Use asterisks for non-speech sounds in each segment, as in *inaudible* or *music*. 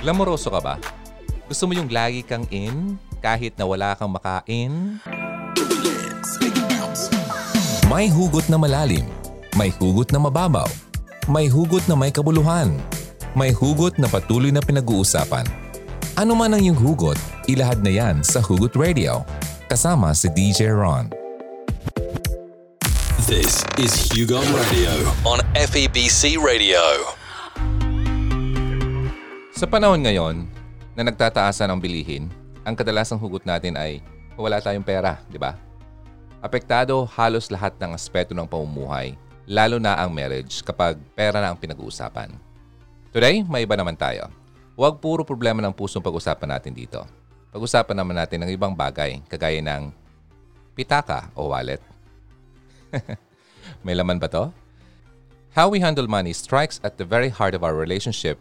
Glamoroso ka ba? Gusto mo yung lagi kang in kahit na wala kang makain? May hugot na malalim. May hugot na mababaw. May hugot na may kabuluhan. May hugot na patuloy na pinag-uusapan. Ano man ang iyong hugot, ilahad na yan sa Hugot Radio. Kasama si DJ Ron. This is Hugon Radio on FEBC Radio. Sa panahon ngayon na nagtataasan ang bilihin, ang kadalasang hugot natin ay wala tayong pera, di ba? Apektado halos lahat ng aspeto ng pamumuhay, lalo na ang marriage kapag pera na ang pinag-uusapan. Today, may iba naman tayo. Huwag puro problema ng pusong pag-usapan natin dito. Pag-usapan naman natin ng ibang bagay, kagaya ng pitaka o wallet. *laughs* May laman ba to? How we handle money strikes at the very heart of our relationship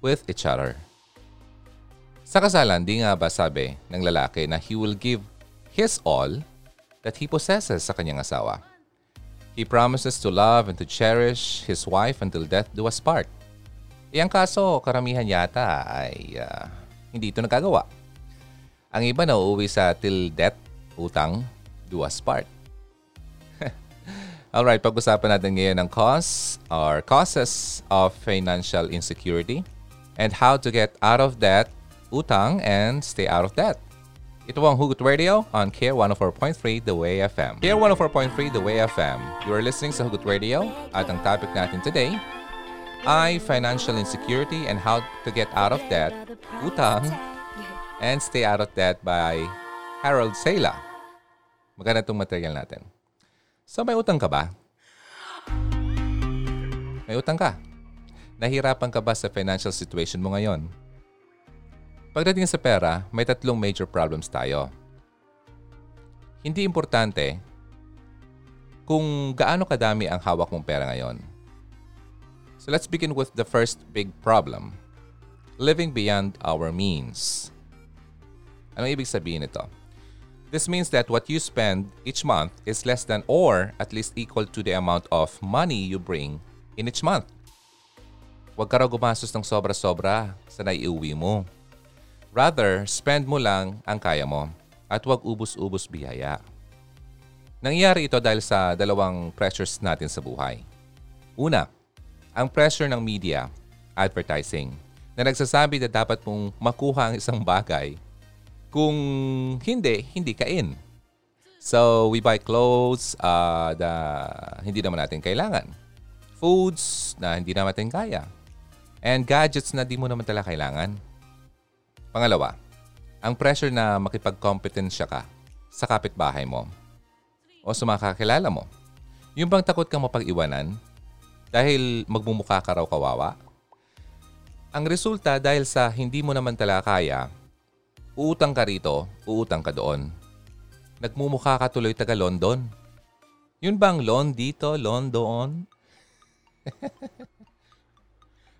with each other. Sa kasalan, di nga ba sabi ng lalaki na he will give his all that he possesses sa kanyang asawa. He promises to love and to cherish his wife until death do us part. E ang kaso, karamihan yata ay uh, hindi ito nagagawa. Ang iba na uuwi sa till death, utang, do us part. *laughs* Alright, pag-usapan natin ngayon ang cause or causes of financial insecurity and how to get out of debt, utang, and stay out of debt. Ito ang Hugot Radio on Care 104.3 The Way FM. Care 104.3 The Way FM. You are listening sa Hugot Radio at ang topic natin today ay financial insecurity and how to get out of debt, utang, and stay out of debt by Harold Sela. Maganda itong material natin. So may utang ka ba? May utang ka. Nahirapan ka ba sa financial situation mo ngayon? Pagdating sa pera, may tatlong major problems tayo. Hindi importante kung gaano kadami ang hawak mong pera ngayon. So let's begin with the first big problem. Living beyond our means. Anong ibig sabihin nito? This means that what you spend each month is less than or at least equal to the amount of money you bring in each month. Huwag ka raw gumastos ng sobra-sobra sa naiuwi mo. Rather, spend mo lang ang kaya mo at huwag ubus-ubos biyaya. Nangyayari ito dahil sa dalawang pressures natin sa buhay. Una, ang pressure ng media, advertising, na nagsasabi na dapat mong makuha ang isang bagay kung hindi, hindi ka in. So, we buy clothes uh, na hindi naman natin kailangan. Foods na hindi naman natin kaya. And gadgets na di mo naman talaga kailangan. Pangalawa, ang pressure na makipag-competensya ka sa kapitbahay mo o sa mga kakilala mo. Yung bang takot kang mapag-iwanan dahil magmumukha ka raw kawawa? Ang resulta dahil sa hindi mo naman talaga kaya, uutang ka rito, uutang ka doon. Nagmumukha ka tuloy taga London. Yun bang loan dito, loan doon? *laughs*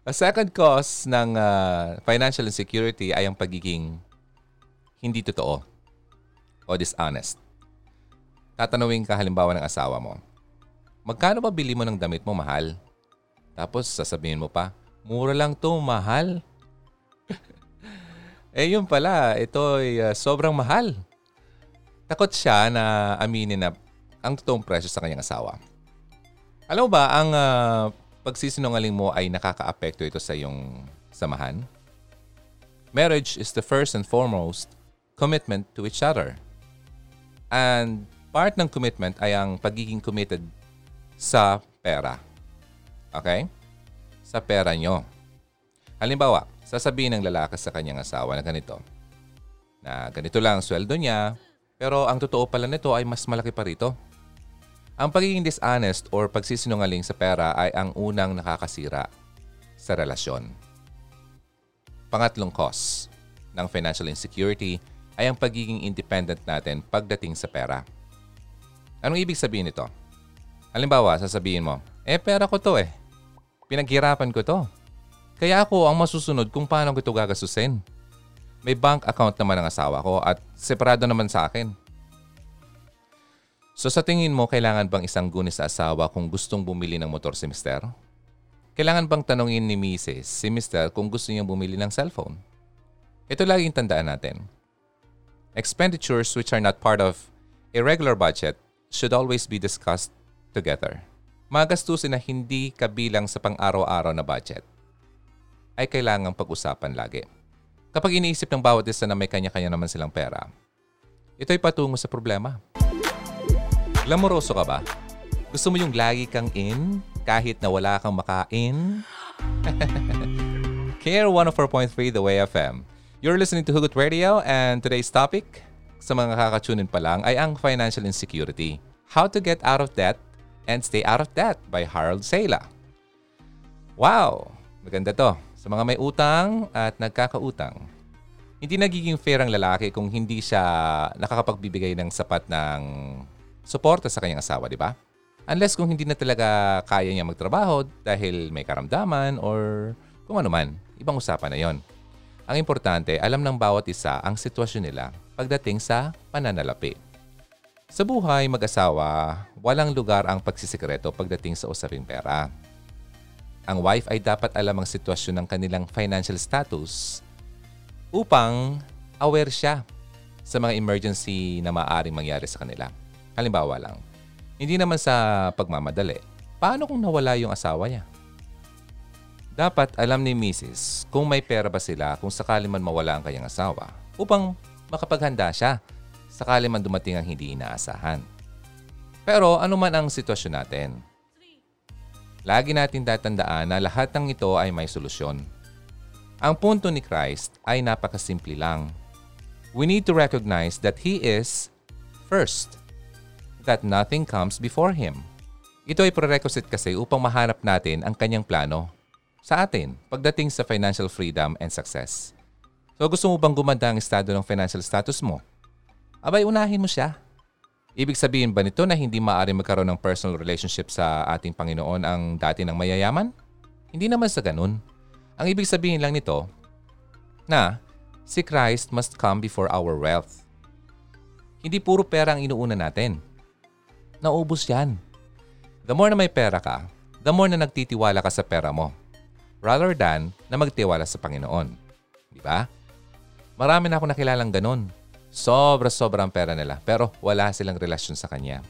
A second cause ng uh, financial insecurity ay ang pagiging hindi totoo o dishonest. Tatanungin ka halimbawa ng asawa mo, magkano ba bili mo ng damit mo mahal? Tapos sasabihin mo pa, mura lang to mahal. *laughs* eh yun pala, ito ay uh, sobrang mahal. Takot siya na aminin na ang totoong presyo sa kanyang asawa. Alam mo ba, ang uh, pagsisinungaling mo ay nakakaapekto ito sa iyong samahan? Marriage is the first and foremost commitment to each other. And part ng commitment ay ang pagiging committed sa pera. Okay? Sa pera nyo. Halimbawa, sasabihin ng lalaki sa kanyang asawa na ganito, na ganito lang ang sweldo niya, pero ang totoo pala nito ay mas malaki pa rito. Ang pagiging dishonest or pagsisinungaling sa pera ay ang unang nakakasira sa relasyon. Pangatlong cause ng financial insecurity ay ang pagiging independent natin pagdating sa pera. Anong ibig sabihin nito? Halimbawa, sasabihin mo, eh pera ko to eh. Pinaghirapan ko to. Kaya ako ang masusunod kung paano ko ito gagastusin. May bank account naman ng asawa ko at separado naman sa akin. So sa tingin mo, kailangan bang isang gunis sa asawa kung gustong bumili ng motor si mister? Kailangan bang tanongin ni Mrs. si Mr. kung gusto niyang bumili ng cellphone? Ito laging tandaan natin. Expenditures which are not part of a regular budget should always be discussed together. Mga gastusin na hindi kabilang sa pang-araw-araw na budget ay kailangang pag-usapan lagi. Kapag iniisip ng bawat isa na may kanya-kanya naman silang pera, ito ay patungo sa problema. Glamoroso ka ba? Gusto mo yung lagi kang in kahit na wala kang makain? *laughs* Care 104.3 The Way FM. You're listening to Hugot Radio and today's topic sa mga kakatunin pa lang ay ang financial insecurity. How to get out of debt and stay out of debt by Harold Sela. Wow! Maganda to. Sa mga may utang at nagkakautang. Hindi nagiging fair ang lalaki kung hindi siya nakakapagbibigay ng sapat ng suporta sa kanyang asawa, di ba? Unless kung hindi na talaga kaya niya magtrabaho dahil may karamdaman or kung ano man, ibang usapan na yon. Ang importante, alam ng bawat isa ang sitwasyon nila pagdating sa pananalapi. Sa buhay mag-asawa, walang lugar ang pagsisikreto pagdating sa usaping pera. Ang wife ay dapat alam ang sitwasyon ng kanilang financial status upang aware siya sa mga emergency na maaaring mangyari sa kanila. Halimbawa lang, hindi naman sa pagmamadali. Paano kung nawala yung asawa niya? Dapat alam ni Mrs. kung may pera ba sila kung sakali man mawala ang kanyang asawa upang makapaghanda siya sakali man dumating ang hindi inaasahan. Pero ano man ang sitwasyon natin, lagi natin tatandaan na lahat ng ito ay may solusyon. Ang punto ni Christ ay napakasimple lang. We need to recognize that He is first, that nothing comes before Him. Ito ay prerequisite kasi upang mahanap natin ang kanyang plano sa atin pagdating sa financial freedom and success. So gusto mo bang gumanda ang estado ng financial status mo? Abay, unahin mo siya. Ibig sabihin ba nito na hindi maaari magkaroon ng personal relationship sa ating Panginoon ang dati ng mayayaman? Hindi naman sa ganun. Ang ibig sabihin lang nito na si Christ must come before our wealth. Hindi puro pera ang inuuna natin. Naubos yan. The more na may pera ka, the more na nagtitiwala ka sa pera mo rather than na magtiwala sa Panginoon. Di ba? Marami na ako nakilalang ganun. Sobra-sobrang pera nila pero wala silang relasyon sa Kanya.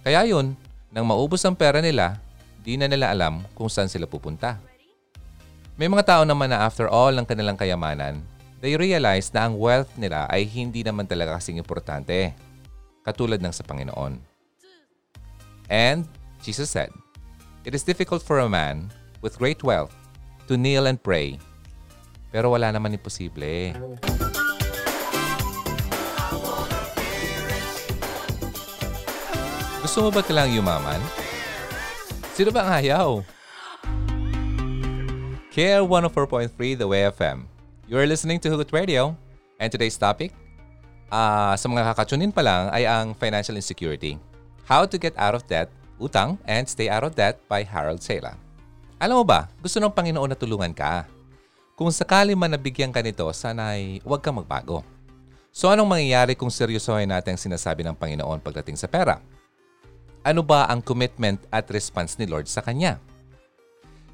Kaya yun, nang maubos ang pera nila, di na nila alam kung saan sila pupunta. May mga tao naman na after all ng kanilang kayamanan, they realize na ang wealth nila ay hindi naman talaga kasing importante, katulad ng sa Panginoon. And Jesus said, It is difficult for a man with great wealth to kneel and pray. Pero wala naman imposible. Gusto mo ba talang yumaman? Sino ba ang ayaw? Care 104.3 The Way FM. You are listening to Hugot Radio. And today's topic, uh, sa mga kakatunin pa lang, ay ang financial insecurity. How to get out of debt, utang, and stay out of debt by Harold Sela. Alam mo ba, gusto ng Panginoon na tulungan ka. Kung sakali man nabigyan ka nito, sana'y huwag kang magbago. So anong mangyayari kung seryosohin natin ang sinasabi ng Panginoon pagdating sa pera? Ano ba ang commitment at response ni Lord sa Kanya?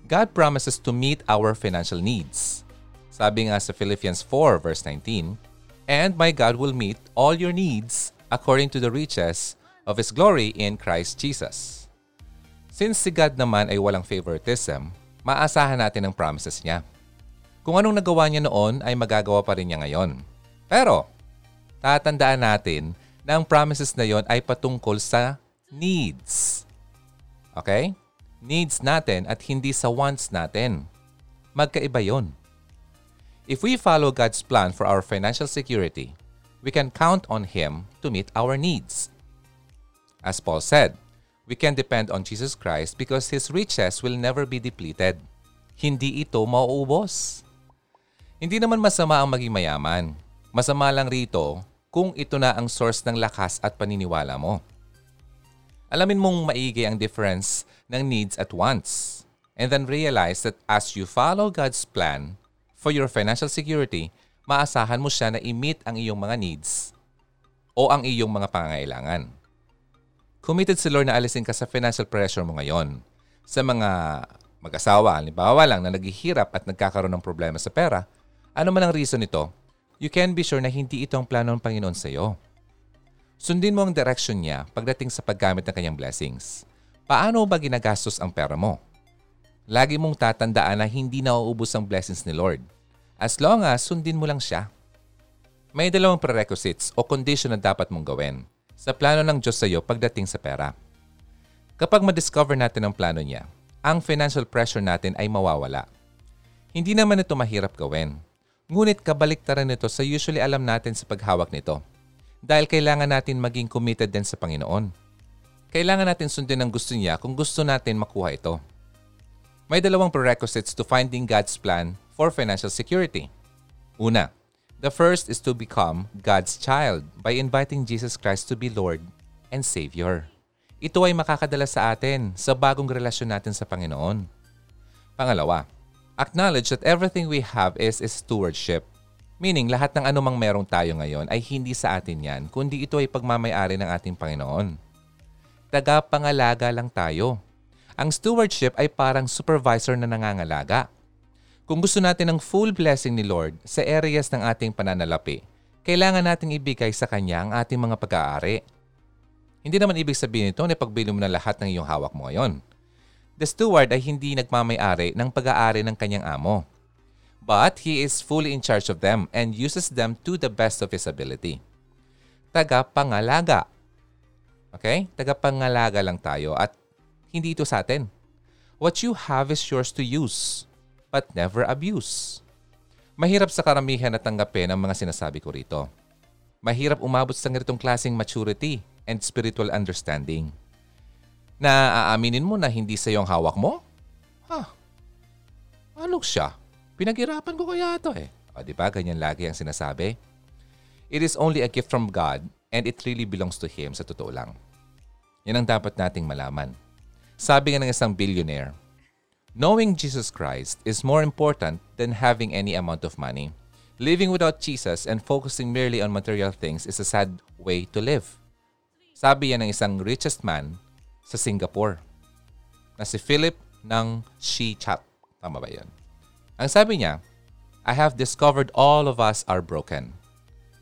God promises to meet our financial needs. Sabi nga sa Philippians 4 verse 19, And my God will meet all your needs according to the riches of His glory in Christ Jesus. Since si God naman ay walang favoritism, maasahan natin ang promises niya. Kung anong nagawa niya noon ay magagawa pa rin niya ngayon. Pero, tatandaan natin na ang promises na yon ay patungkol sa needs. Okay? Needs natin at hindi sa wants natin. Magkaiba yon. If we follow God's plan for our financial security, we can count on Him to meet our needs. As Paul said, we can depend on Jesus Christ because His riches will never be depleted. Hindi ito mauubos. Hindi naman masama ang maging mayaman. Masama lang rito kung ito na ang source ng lakas at paniniwala mo. Alamin mong maigi ang difference ng needs at wants. And then realize that as you follow God's plan for your financial security, maasahan mo siya na i-meet ang iyong mga needs o ang iyong mga pangangailangan. Committed si Lord na alisin ka sa financial pressure mo ngayon. Sa mga mag-asawa, halimbawa lang na naghihirap at nagkakaroon ng problema sa pera, ano man ang reason nito, you can be sure na hindi ito ang plano ng Panginoon sa iyo. Sundin mo ang direction niya pagdating sa paggamit ng kanyang blessings. Paano ba ginagastos ang pera mo? Lagi mong tatandaan na hindi nauubos ang blessings ni Lord. As long as sundin mo lang siya. May dalawang prerequisites o condition na dapat mong gawin sa plano ng Diyos sa iyo pagdating sa pera. Kapag ma-discover natin ang plano niya, ang financial pressure natin ay mawawala. Hindi naman ito mahirap gawin. Ngunit kabaliktaran nito sa usually alam natin sa paghawak nito. Dahil kailangan natin maging committed din sa Panginoon. Kailangan natin sundin ang gusto niya kung gusto natin makuha ito. May dalawang prerequisites to finding God's plan for financial security. Una, the first is to become God's child by inviting Jesus Christ to be Lord and Savior. Ito ay makakadala sa atin sa bagong relasyon natin sa Panginoon. Pangalawa, acknowledge that everything we have is, is stewardship. Meaning, lahat ng anumang merong tayo ngayon ay hindi sa atin yan, kundi ito ay pagmamayari ng ating Panginoon. Taga-pangalaga lang tayo. Ang stewardship ay parang supervisor na nangangalaga. Kung gusto natin ng full blessing ni Lord sa areas ng ating pananalapi, kailangan nating ibigay sa Kanya ang ating mga pag-aari hindi naman ibig sabihin nito na pagbili mo na lahat ng iyong hawak mo ngayon. The steward ay hindi nagmamayari ng pag-aari ng kanyang amo. But he is fully in charge of them and uses them to the best of his ability. Taga-pangalaga. Okay? Taga-pangalaga lang tayo at hindi ito sa atin. What you have is yours to use, but never abuse. Mahirap sa karamihan na tanggapin ang mga sinasabi ko rito. Mahirap umabot sa ganitong klaseng maturity and spiritual understanding. Na aaminin mo na hindi sa ang hawak mo? Ha? Ano siya? Pinaghirapan ko kaya ito eh. O di ba ganyan lagi ang sinasabi? It is only a gift from God and it really belongs to Him sa totoo lang. Yan ang dapat nating malaman. Sabi nga ng isang billionaire, Knowing Jesus Christ is more important than having any amount of money. Living without Jesus and focusing merely on material things is a sad way to live. Sabi yan ng isang richest man sa Singapore na si Philip ng Shi Chat. Tama ba yan? Ang sabi niya, I have discovered all of us are broken.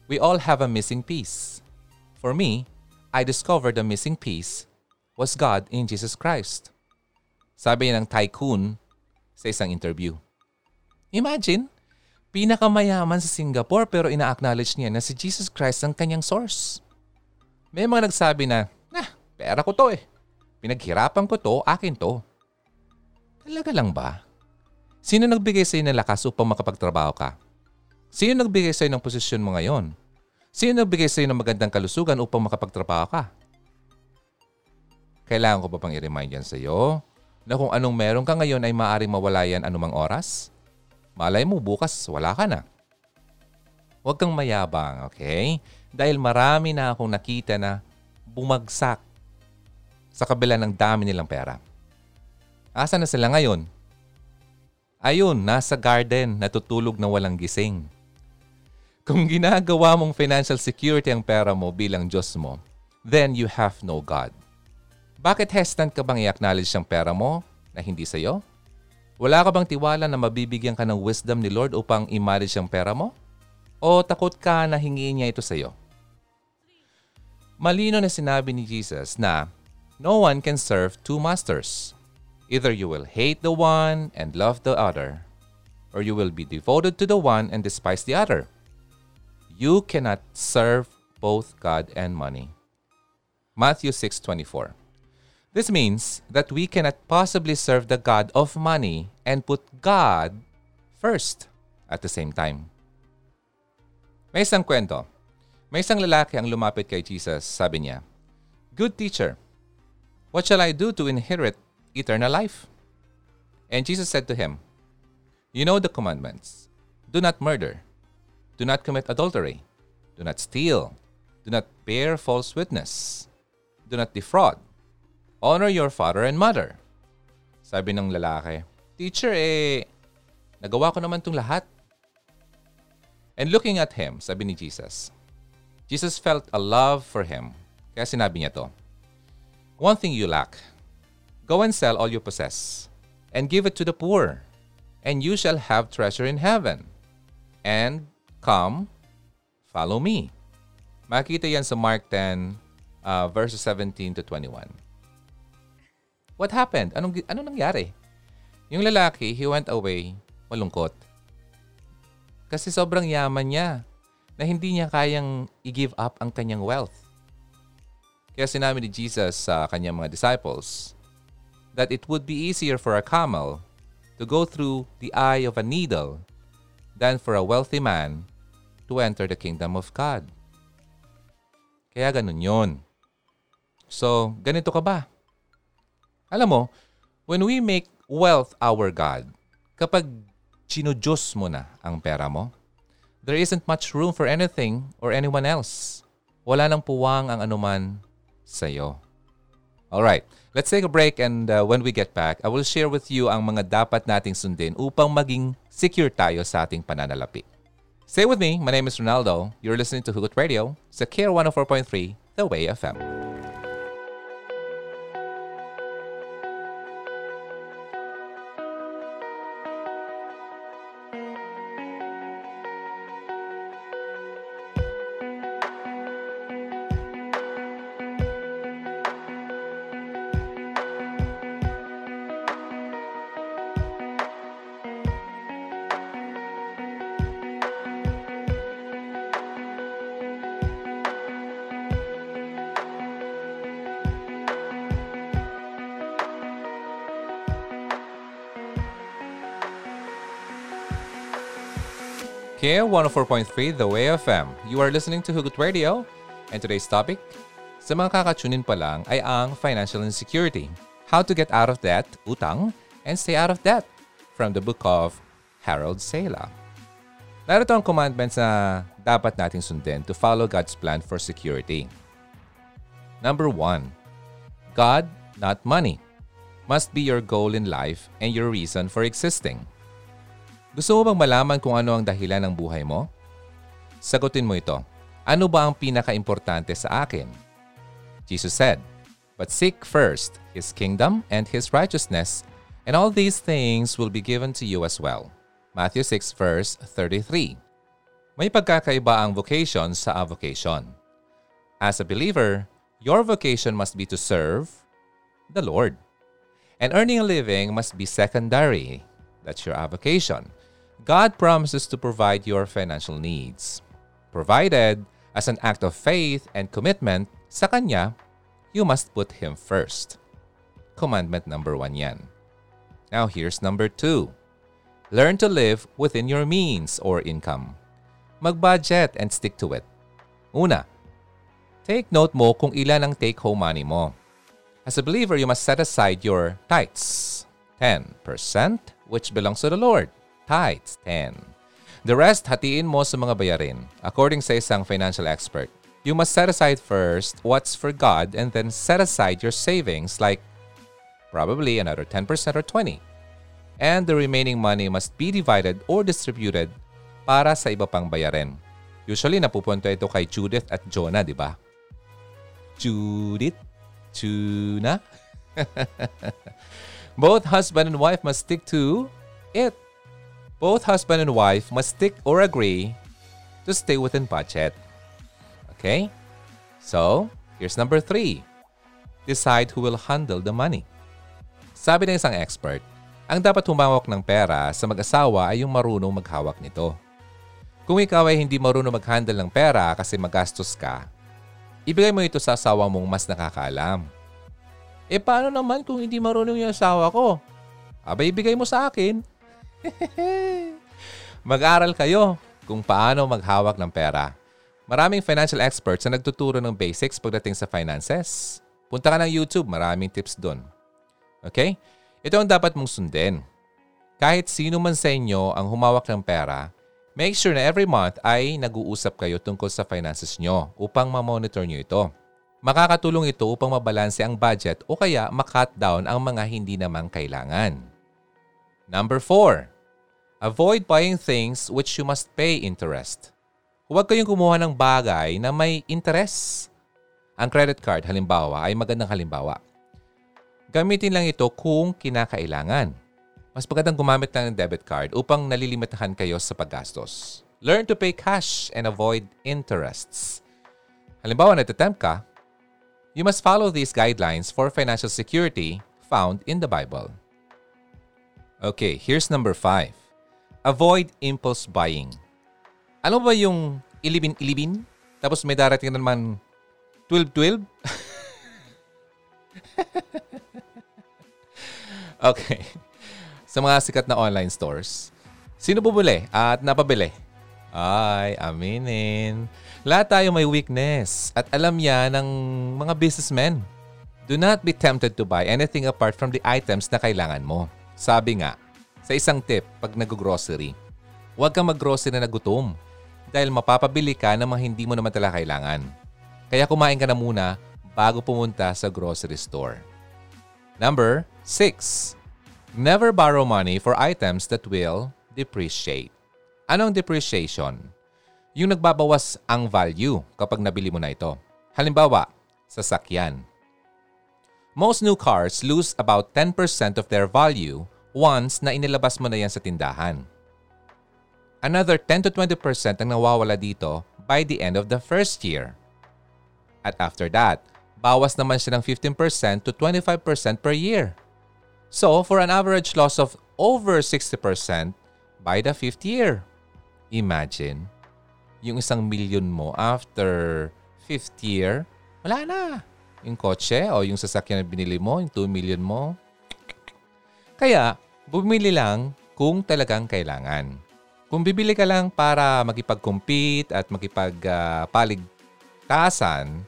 We all have a missing piece. For me, I discovered the missing piece was God in Jesus Christ. Sabi ng tycoon sa isang interview. Imagine, pinakamayaman sa Singapore pero ina-acknowledge niya na si Jesus Christ ang kanyang source. May mga nagsabi na, nah, pera ko to eh. Pinaghirapan ko to, akin to. Talaga lang ba? Sino nagbigay sa'yo ng lakas upang makapagtrabaho ka? Sino nagbigay sa'yo ng posisyon mo ngayon? Sino nagbigay sa'yo ng magandang kalusugan upang makapagtrabaho ka? Kailangan ko pa pang i-remind yan sa'yo na kung anong meron ka ngayon ay maaaring mawala yan anumang oras? Malay mo, bukas wala ka na. Huwag kang mayabang, okay? Dahil marami na akong nakita na bumagsak sa kabila ng dami nilang pera. Asa na sila ngayon? Ayun, nasa garden, natutulog na walang gising. Kung ginagawa mong financial security ang pera mo bilang Diyos mo, then you have no God. Bakit hesitant ka bang i-acknowledge ang pera mo na hindi sa iyo? Wala ka bang tiwala na mabibigyan ka ng wisdom ni Lord upang i-manage ang pera mo? O takot ka na hingiin niya ito sa iyo? Malino na sinabi ni Jesus na no one can serve two masters. Either you will hate the one and love the other, or you will be devoted to the one and despise the other. You cannot serve both God and money. Matthew 6:24. This means that we cannot possibly serve the God of money and put God first at the same time. May isang kwento may isang lalaki ang lumapit kay Jesus. Sabi niya, Good teacher, what shall I do to inherit eternal life? And Jesus said to him, You know the commandments. Do not murder. Do not commit adultery. Do not steal. Do not bear false witness. Do not defraud. Honor your father and mother. Sabi ng lalaki, Teacher, eh, nagawa ko naman itong lahat. And looking at him, sabi ni Jesus, Jesus felt a love for him. Kaya sinabi niya to, One thing you lack. Go and sell all you possess. and give it to the poor, and you shall have treasure in heaven. And come, follow me. Makita yan sa Mark 10, uh, verses 17 to 21. What happened? Anong, anong nangyari? Yung lalaki, he went away malungkot. Kasi sobrang yaman niya na hindi niya kayang i-give up ang kanyang wealth. Kaya sinabi ni Jesus sa kanyang mga disciples that it would be easier for a camel to go through the eye of a needle than for a wealthy man to enter the kingdom of God. Kaya ganun yon. So, ganito ka ba? Alam mo, when we make wealth our God, kapag sinudiyos mo na ang pera mo, there isn't much room for anything or anyone else. Wala nang puwang ang anuman sa iyo. Alright, let's take a break and uh, when we get back, I will share with you ang mga dapat nating sundin upang maging secure tayo sa ating pananalapi. Stay with me. My name is Ronaldo. You're listening to Hugot Radio sa Care 104.3, The Way FM. Care 104.3 The Way FM. You are listening to Hugot Radio and today's topic, sa mga kakatunin pa lang ay ang financial insecurity. How to get out of debt, utang, and stay out of debt from the book of Harold Sela. Narito ang commandments na dapat nating sundin to follow God's plan for security. Number one, God, not money, must be your goal in life and your reason for existing. Gusto mo bang malaman kung ano ang dahilan ng buhay mo? Sagutin mo ito. Ano ba ang pinaka-importante sa akin? Jesus said, But seek first His kingdom and His righteousness, and all these things will be given to you as well. Matthew 6 verse 33. May pagkakaiba ang vocation sa avocation. As a believer, your vocation must be to serve the Lord. And earning a living must be secondary. That's your avocation. God promises to provide your financial needs. Provided, as an act of faith and commitment sa Kanya, you must put Him first. Commandment number one yan. Now here's number two. Learn to live within your means or income. Mag-budget and stick to it. Una, take note mo kung ilan ang take-home money mo. As a believer, you must set aside your tithes, 10%, which belongs to the Lord tithes, 10. The rest, hatiin mo sa mga bayarin. According sa isang financial expert, you must set aside first what's for God and then set aside your savings like probably another 10% or 20. And the remaining money must be divided or distributed para sa iba pang bayarin. Usually, napupunta ito kay Judith at Jonah, di ba? Judith? Tuna? *laughs* Both husband and wife must stick to it both husband and wife must stick or agree to stay within budget. Okay? So, here's number three. Decide who will handle the money. Sabi ng isang expert, ang dapat humawak ng pera sa mag-asawa ay yung marunong maghawak nito. Kung ikaw ay hindi marunong mag-handle ng pera kasi magastos ka, ibigay mo ito sa asawa mong mas nakakaalam. E paano naman kung hindi marunong yung asawa ko? Aba, ibigay mo sa akin. *laughs* Mag-aral kayo kung paano maghawak ng pera. Maraming financial experts na nagtuturo ng basics pagdating sa finances. Punta ka ng YouTube, maraming tips doon. Okay? Ito ang dapat mong sundin. Kahit sino man sa inyo ang humawak ng pera, make sure na every month ay nag-uusap kayo tungkol sa finances nyo upang ma-monitor nyo ito. Makakatulong ito upang mabalanse ang budget o kaya makat down ang mga hindi naman kailangan. Number 4. Avoid buying things which you must pay interest. Huwag kayong kumuha ng bagay na may interest. Ang credit card, halimbawa, ay magandang halimbawa. Gamitin lang ito kung kinakailangan. Mas magandang gumamit lang ng debit card upang nalilimitahan kayo sa paggastos. Learn to pay cash and avoid interests. Halimbawa, natatempt ka, you must follow these guidelines for financial security found in the Bible. Okay, here's number five. Avoid impulse buying. Ano ba yung ilibin-ilibin? Tapos may darating na naman 12-12? *laughs* okay. Sa mga sikat na online stores, sino bumili at napabili? Ay, aminin. Lahat tayo may weakness at alam yan ng mga businessmen. Do not be tempted to buy anything apart from the items na kailangan mo. Sabi nga, sa isang tip pag nag-grocery, huwag kang mag-grocery na nagutom dahil mapapabili ka ng mga hindi mo naman talaga kailangan. Kaya kumain ka na muna bago pumunta sa grocery store. Number 6. Never borrow money for items that will depreciate. Anong depreciation? Yung nagbabawas ang value kapag nabili mo na ito. Halimbawa, sasakyan. Most new cars lose about 10% of their value once na inilabas mo na yan sa tindahan. Another 10 to 20% ang nawawala dito by the end of the first year. At after that, bawas naman siya ng 15% to 25% per year. So, for an average loss of over 60% by the fifth year. Imagine, yung isang million mo after fifth year, wala na. Yung kotse o yung sasakyan na binili mo, yung 2 million mo. Kaya, bumili lang kung talagang kailangan. Kung bibili ka lang para makipag-compete at makipag-paligtasan,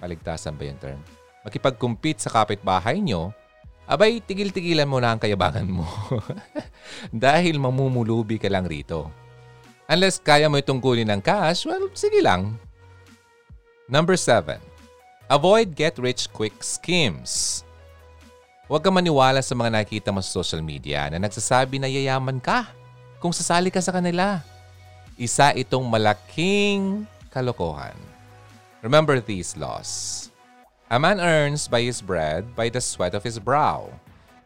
paligtasan ba yung term? Makipag-compete sa kapitbahay nyo, abay, tigil-tigilan mo na ang kayabangan mo. *laughs* Dahil mamumulubi ka lang rito. Unless kaya mo itong kunin ng cash, well, sige lang. Number 7. Avoid get-rich-quick schemes. Huwag ka maniwala sa mga nakikita mo sa social media na nagsasabi na yayaman ka kung sasali ka sa kanila. Isa itong malaking kalokohan. Remember these laws. A man earns by his bread by the sweat of his brow,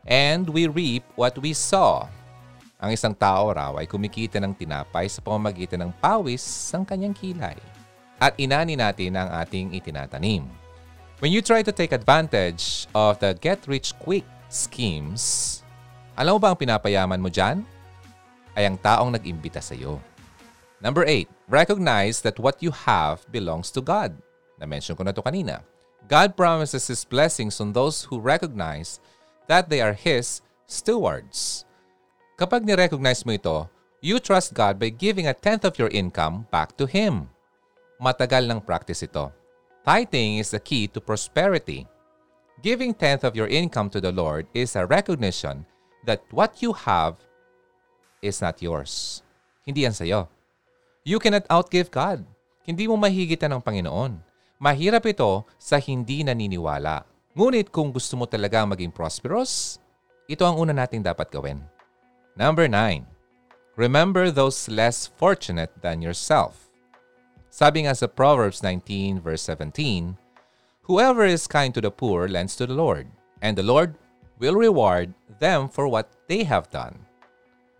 and we reap what we sow. Ang isang tao raw ay kumikita ng tinapay sa pamamagitan ng pawis ng kanyang kilay. At inani natin ang ating itinatanim. When you try to take advantage of the get-rich-quick schemes, alam mo ba ang pinapayaman mo dyan? Ay ang taong nag-imbita sa iyo. Number 8, recognize that what you have belongs to God. Na-mention ko na to kanina. God promises His blessings on those who recognize that they are His stewards. Kapag ni-recognize mo ito, you trust God by giving a tenth of your income back to Him. Matagal ng practice ito. Tithing is the key to prosperity. Giving tenth of your income to the Lord is a recognition that what you have is not yours. Hindi yan sa'yo. You cannot outgive God. Hindi mo mahigitan ng Panginoon. Mahirap ito sa hindi naniniwala. Ngunit kung gusto mo talaga maging prosperous, ito ang una nating dapat gawin. Number 9. Remember those less fortunate than yourself. Sabi nga sa Proverbs 19 verse 17, Whoever is kind to the poor lends to the Lord, and the Lord will reward them for what they have done.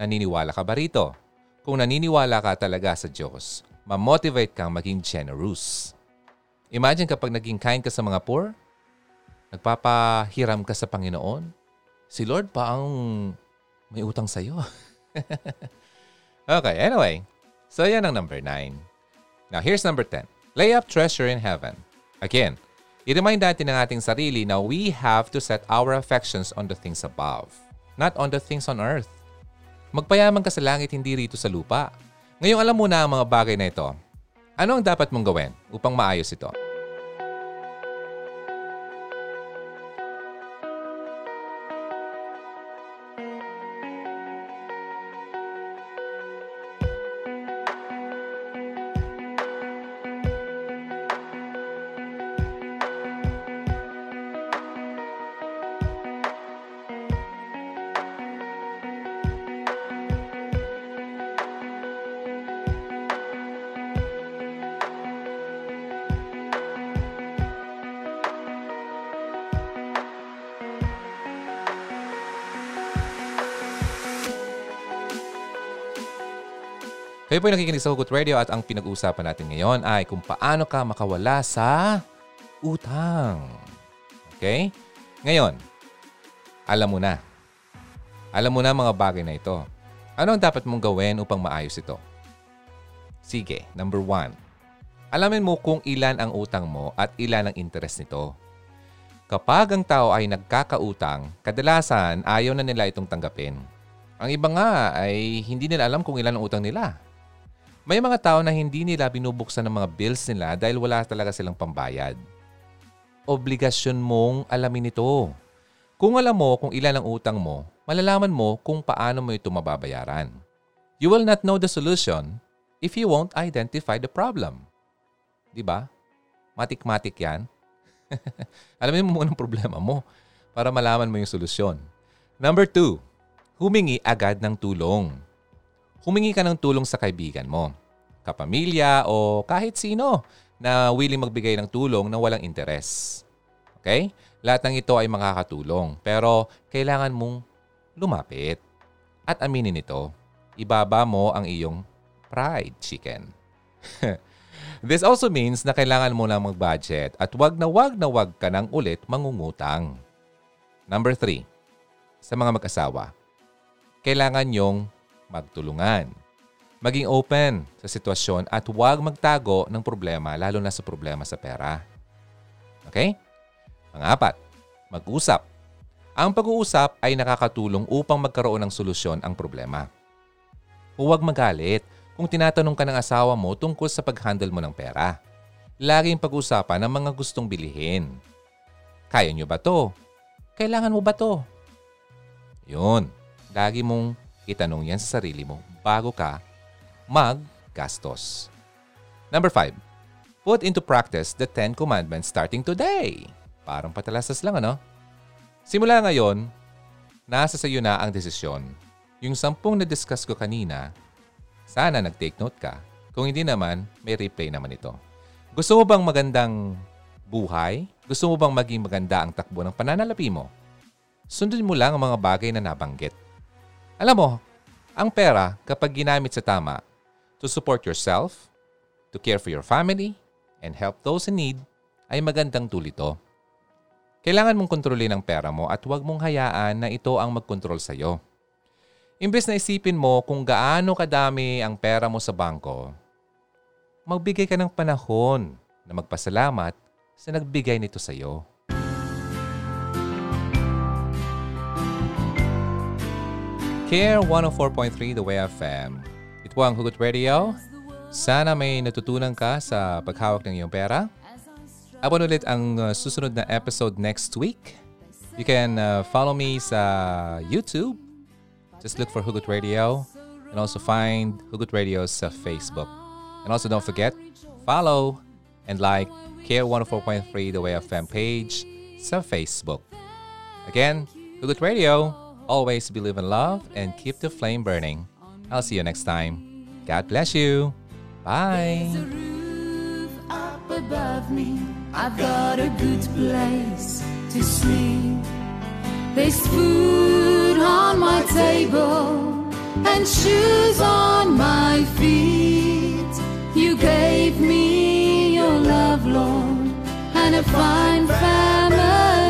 Naniniwala ka ba rito? Kung naniniwala ka talaga sa Diyos, ma-motivate kang maging generous. Imagine kapag naging kind ka sa mga poor, nagpapahiram ka sa Panginoon, si Lord pa ang may utang sa'yo. *laughs* okay, anyway. So yan ang number 9. Now here's number 10. Lay up treasure in heaven. Again, i-remind natin ng ating sarili na we have to set our affections on the things above, not on the things on earth. Magpayaman ka sa langit, hindi rito sa lupa. Ngayong alam mo na ang mga bagay na ito. Ano ang dapat mong gawin upang maayos ito? Kayo nakikinig sa Hugot Radio at ang pinag-uusapan natin ngayon ay kung paano ka makawala sa utang. Okay? Ngayon, alam mo na. Alam mo na mga bagay na ito. Ano ang dapat mong gawin upang maayos ito? Sige, number one. Alamin mo kung ilan ang utang mo at ilan ang interest nito. Kapag ang tao ay nagkakautang, kadalasan ayaw na nila itong tanggapin. Ang iba nga ay hindi nila alam kung ilan ang utang nila. May mga tao na hindi nila binubuksan ng mga bills nila dahil wala talaga silang pambayad. Obligasyon mong alamin ito. Kung alam mo kung ilan ang utang mo, malalaman mo kung paano mo ito mababayaran. You will not know the solution if you won't identify the problem. Di ba? Matik-matik yan. *laughs* Alamin mo muna ang problema mo para malaman mo yung solusyon. Number two, humingi agad ng tulong. Humingi ka ng tulong sa kaibigan mo kapamilya o kahit sino na willing magbigay ng tulong na walang interes. Okay? Lahat ng ito ay makakatulong pero kailangan mong lumapit at aminin ito. Ibaba mo ang iyong pride chicken. *laughs* This also means na kailangan mo na mag-budget at wag na wag na wag ka nang ulit mangungutang. Number three, sa mga mag-asawa, kailangan yung magtulungan. Maging open sa sitwasyon at huwag magtago ng problema lalo na sa problema sa pera. Okay? Pangapat, mag-usap. Ang pag-uusap ay nakakatulong upang magkaroon ng solusyon ang problema. Huwag magalit kung tinatanong ka ng asawa mo tungkol sa pag-handle mo ng pera. Laging pag-usapan ang mga gustong bilihin. Kaya nyo ba to? Kailangan mo ba to? Yun. Lagi mong itanong yan sa sarili mo bago ka maggastos. Number five, put into practice the 10 commandments starting today. Parang patalasas lang ano? Simula ngayon, nasa sa iyo na ang desisyon. Yung sampung na-discuss ko kanina, sana nag-take note ka. Kung hindi naman, may replay naman ito. Gusto mo bang magandang buhay? Gusto mo bang maging maganda ang takbo ng pananalapi mo? Sundin mo lang ang mga bagay na nabanggit. Alam mo, ang pera kapag ginamit sa tama to support yourself, to care for your family, and help those in need, ay magandang tool ito. Kailangan mong kontrolin ang pera mo at huwag mong hayaan na ito ang magkontrol sa iyo. Imbes na isipin mo kung gaano kadami ang pera mo sa bangko, magbigay ka ng panahon na magpasalamat sa nagbigay nito sa iyo. Care 104.3 The Way FM ito ang Hugot Radio. Sana may natutunan ka sa paghawak ng iyong pera. Abon ulit ang uh, susunod na episode next week. You can uh, follow me sa YouTube. Just look for Hugot Radio. And also find Hugot Radio sa Facebook. And also don't forget, follow and like Care 104.3 The Way FM page sa Facebook. Again, Hugot Radio. Always believe in love and keep the flame burning. I'll see you next time. God bless you. Bye. There's a roof up above me. I've got a good place to sleep. There's food on my table and shoes on my feet. You gave me your love, Lord, and a fine family.